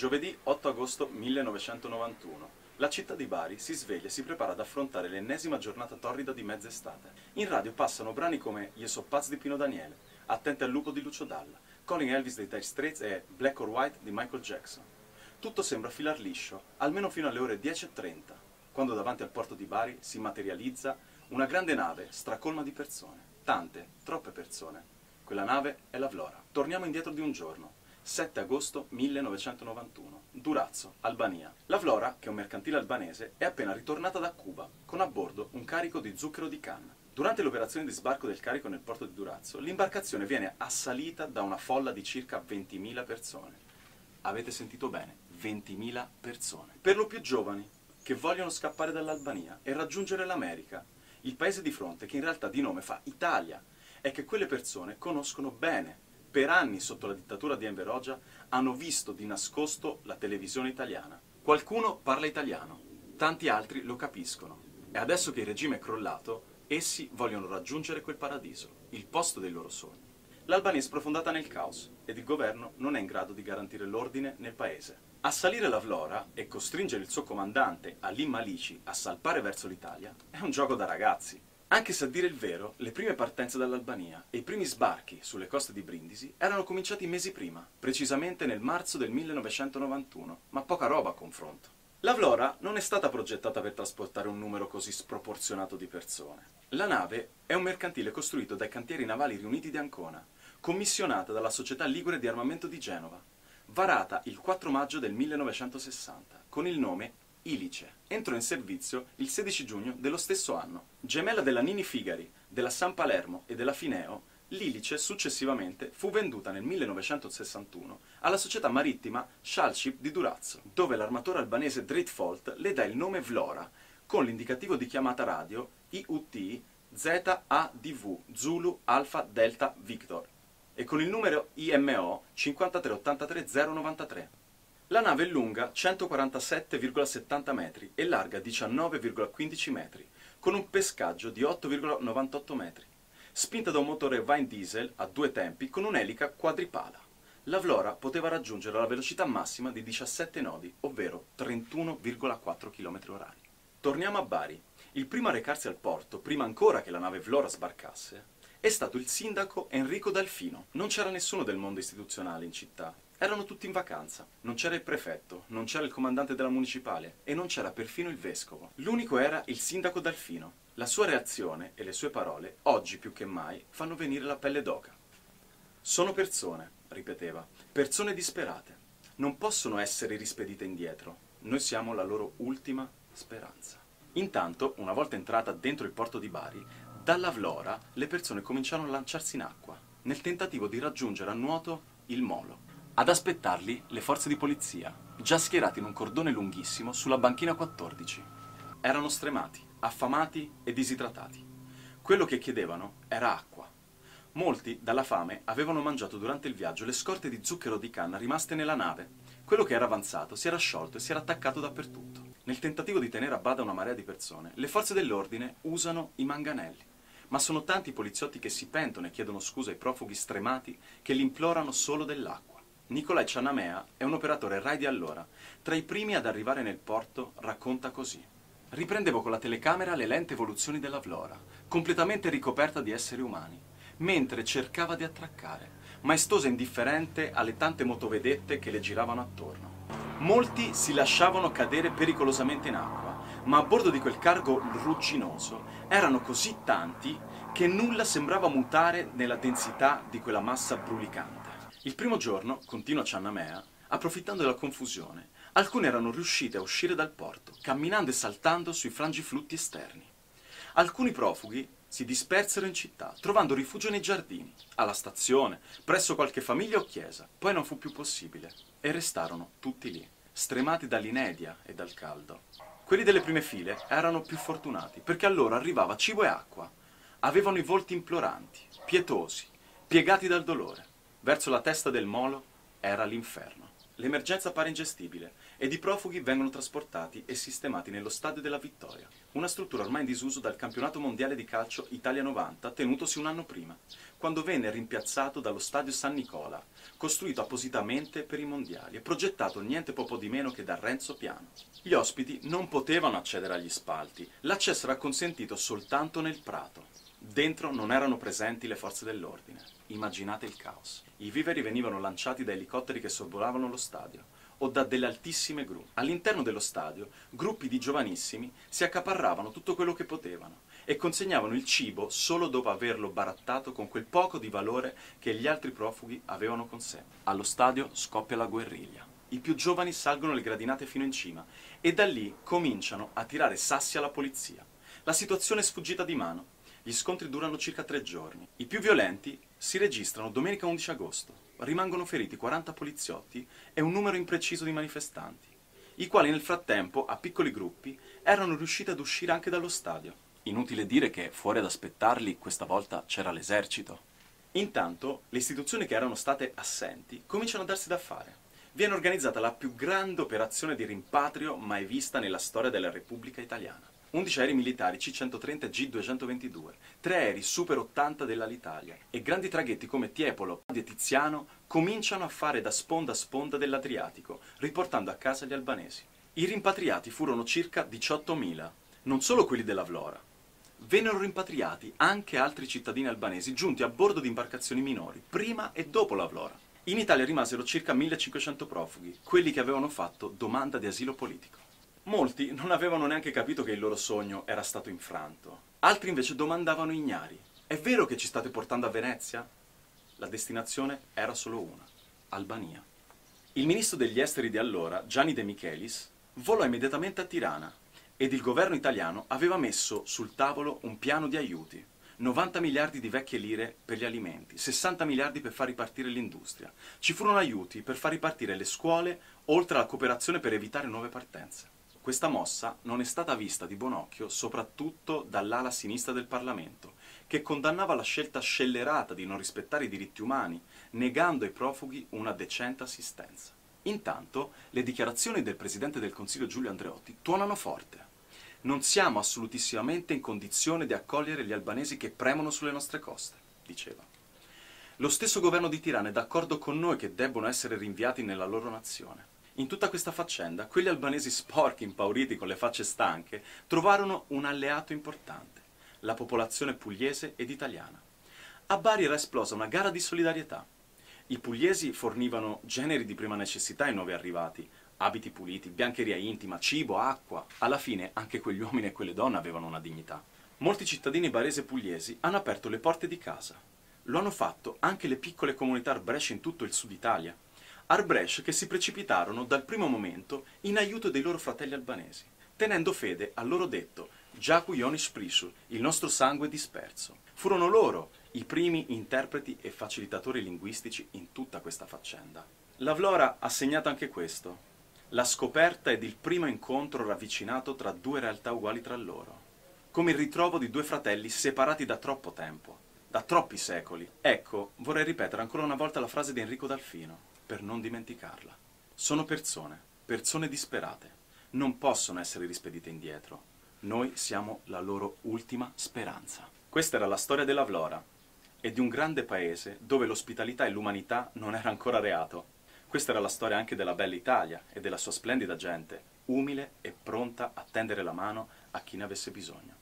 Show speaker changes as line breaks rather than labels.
Giovedì 8 agosto 1991. La città di Bari si sveglia e si prepara ad affrontare l'ennesima giornata torrida di mezz'estate. In radio passano brani come Io so pazzo di Pino Daniele, Attenti al lupo di Lucio Dalla, Calling Elvis dei Dire Straits e Black or White di Michael Jackson. Tutto sembra filar liscio, almeno fino alle ore 10.30, quando davanti al porto di Bari si materializza una grande nave stracolma di persone. Tante, troppe persone. Quella nave è la Vlora. Torniamo indietro di un giorno. 7 agosto 1991, Durazzo, Albania. La Vlora, che è un mercantile albanese, è appena ritornata da Cuba, con a bordo un carico di zucchero di canna. Durante l'operazione di sbarco del carico nel porto di Durazzo, l'imbarcazione viene assalita da una folla di circa 20.000 persone. Avete sentito bene, 20.000 persone. Per lo più giovani, che vogliono scappare dall'Albania e raggiungere l'America, il paese di fronte che in realtà di nome fa Italia, e che quelle persone conoscono bene per anni sotto la dittatura di Enver Hoxha hanno visto di nascosto la televisione italiana. Qualcuno parla italiano, tanti altri lo capiscono. E adesso che il regime è crollato, essi vogliono raggiungere quel paradiso, il posto dei loro sogni. L'Albania è sprofondata nel caos ed il governo non è in grado di garantire l'ordine nel paese. Assalire la Vlora e costringere il suo comandante, Ali Malici, a salpare verso l'Italia è un gioco da ragazzi. Anche se a dire il vero, le prime partenze dall'Albania e i primi sbarchi sulle coste di Brindisi erano cominciati mesi prima, precisamente nel marzo del 1991, ma poca roba a confronto. La Vlora non è stata progettata per trasportare un numero così sproporzionato di persone. La nave è un mercantile costruito dai cantieri navali riuniti di Ancona, commissionata dalla Società Ligure di Armamento di Genova, varata il 4 maggio del 1960, con il nome Ilice. Entrò in servizio il 16 giugno dello stesso anno. Gemella della Nini Figari, della San Palermo e della Fineo, l'Ilice successivamente fu venduta nel 1961 alla società marittima Shalship di Durazzo, dove l'armatore albanese Dreadfault le dà il nome Vlora, con l'indicativo di chiamata radio IUT ZADV Zulu Alpha Delta Victor e con il numero IMO 5383093. La nave è lunga 147,70 metri e larga 19,15 metri, con un pescaggio di 8,98 metri, spinta da un motore Vine Diesel a due tempi con un'elica quadripala. La Vlora poteva raggiungere la velocità massima di 17 nodi, ovvero 31,4 km h Torniamo a Bari. Il primo a recarsi al porto, prima ancora che la nave Vlora sbarcasse, è stato il sindaco Enrico Dalfino. Non c'era nessuno del mondo istituzionale in città erano tutti in vacanza. Non c'era il prefetto, non c'era il comandante della municipale e non c'era perfino il vescovo. L'unico era il sindaco Dalfino. La sua reazione e le sue parole, oggi più che mai, fanno venire la pelle d'oca. Sono persone, ripeteva, persone disperate. Non possono essere rispedite indietro. Noi siamo la loro ultima speranza. Intanto, una volta entrata dentro il porto di Bari, dalla Vlora le persone cominciarono a lanciarsi in acqua, nel tentativo di raggiungere a nuoto il molo. Ad aspettarli le forze di polizia, già schierati in un cordone lunghissimo sulla banchina 14. Erano stremati, affamati e disidratati. Quello che chiedevano era acqua. Molti, dalla fame, avevano mangiato durante il viaggio le scorte di zucchero di canna rimaste nella nave. Quello che era avanzato si era sciolto e si era attaccato dappertutto. Nel tentativo di tenere a bada una marea di persone, le forze dell'ordine usano i manganelli. Ma sono tanti i poliziotti che si pentono e chiedono scusa ai profughi stremati che li implorano solo dell'acqua. Nicolai Cianamea è un operatore RAI di allora. Tra i primi ad arrivare nel porto racconta così. Riprendevo con la telecamera le lente evoluzioni della Vlora, completamente ricoperta di esseri umani, mentre cercava di attraccare, maestosa e indifferente alle tante motovedette che le giravano attorno. Molti si lasciavano cadere pericolosamente in acqua, ma a bordo di quel cargo rugginoso erano così tanti che nulla sembrava mutare nella densità di quella massa brulicante. Il primo giorno, continua Ciannamea, approfittando della confusione, alcune erano riuscite a uscire dal porto, camminando e saltando sui frangiflutti esterni. Alcuni profughi si dispersero in città, trovando rifugio nei giardini, alla stazione, presso qualche famiglia o chiesa. Poi non fu più possibile e restarono tutti lì, stremati dall'inedia e dal caldo. Quelli delle prime file erano più fortunati, perché a loro arrivava cibo e acqua. Avevano i volti imploranti, pietosi, piegati dal dolore. Verso la testa del molo era l'inferno. l'emergenza pare ingestibile ed i profughi vengono trasportati e sistemati nello Stadio della Vittoria, una struttura ormai in disuso dal campionato mondiale di calcio Italia 90 tenutosi un anno prima, quando venne rimpiazzato dallo Stadio San Nicola, costruito appositamente per i mondiali e progettato niente poco di meno che da Renzo Piano. Gli ospiti non potevano accedere agli spalti, l'accesso era consentito soltanto nel prato. Dentro non erano presenti le forze dell'ordine. Immaginate il caos. I viveri venivano lanciati da elicotteri che sorvolavano lo stadio o da delle altissime gru. All'interno dello stadio, gruppi di giovanissimi si accaparravano tutto quello che potevano e consegnavano il cibo solo dopo averlo barattato con quel poco di valore che gli altri profughi avevano con sé. Allo stadio scoppia la guerriglia. I più giovani salgono le gradinate fino in cima e da lì cominciano a tirare sassi alla polizia. La situazione è sfuggita di mano gli scontri durano circa tre giorni. I più violenti si registrano domenica 11 agosto. Rimangono feriti 40 poliziotti e un numero impreciso di manifestanti, i quali nel frattempo, a piccoli gruppi, erano riusciti ad uscire anche dallo stadio. Inutile dire che fuori ad aspettarli questa volta c'era l'esercito. Intanto le istituzioni che erano state assenti cominciano a darsi da fare. Viene organizzata la più grande operazione di rimpatrio mai vista nella storia della Repubblica Italiana. 11 aerei militari C-130 e G-222, 3 aerei Super 80 dell'Alitalia e grandi traghetti come Tiepolo e Tiziano cominciano a fare da sponda a sponda dell'Adriatico, riportando a casa gli albanesi. I rimpatriati furono circa 18.000, non solo quelli della Vlora. Vennero rimpatriati anche altri cittadini albanesi giunti a bordo di imbarcazioni minori, prima e dopo la Vlora. In Italia rimasero circa 1500 profughi, quelli che avevano fatto domanda di asilo politico. Molti non avevano neanche capito che il loro sogno era stato infranto. Altri invece domandavano ignari. È vero che ci state portando a Venezia? La destinazione era solo una, Albania. Il ministro degli esteri di allora, Gianni De Michelis, volò immediatamente a Tirana ed il governo italiano aveva messo sul tavolo un piano di aiuti. 90 miliardi di vecchie lire per gli alimenti, 60 miliardi per far ripartire l'industria. Ci furono aiuti per far ripartire le scuole, oltre alla cooperazione per evitare nuove partenze. Questa mossa non è stata vista di buon occhio soprattutto dall'ala sinistra del Parlamento, che condannava la scelta scellerata di non rispettare i diritti umani, negando ai profughi una decente assistenza. Intanto, le dichiarazioni del Presidente del Consiglio Giulio Andreotti tuonano forte. Non siamo assolutissimamente in condizione di accogliere gli albanesi che premono sulle nostre coste, diceva. Lo stesso governo di Tirana è d'accordo con noi che debbono essere rinviati nella loro nazione. In tutta questa faccenda, quegli albanesi sporchi, impauriti, con le facce stanche, trovarono un alleato importante, la popolazione pugliese ed italiana. A Bari era esplosa una gara di solidarietà. I pugliesi fornivano generi di prima necessità ai nuovi arrivati, abiti puliti, biancheria intima, cibo, acqua. Alla fine anche quegli uomini e quelle donne avevano una dignità. Molti cittadini baresi e pugliesi hanno aperto le porte di casa. Lo hanno fatto anche le piccole comunità arbresce in tutto il sud Italia. Arbresh che si precipitarono dal primo momento in aiuto dei loro fratelli albanesi, tenendo fede al loro detto Jaku Yonis Prisu, il nostro sangue disperso. Furono loro i primi interpreti e facilitatori linguistici in tutta questa faccenda. La Vlora ha segnato anche questo, la scoperta ed il primo incontro ravvicinato tra due realtà uguali tra loro, come il ritrovo di due fratelli separati da troppo tempo, da troppi secoli. Ecco, vorrei ripetere ancora una volta la frase di Enrico Dalfino per non dimenticarla. Sono persone, persone disperate. Non possono essere rispedite indietro. Noi siamo la loro ultima speranza. Questa era la storia della Vlora e di un grande paese dove l'ospitalità e l'umanità non era ancora reato. Questa era la storia anche della bella Italia e della sua splendida gente, umile e pronta a tendere la mano a chi ne avesse bisogno.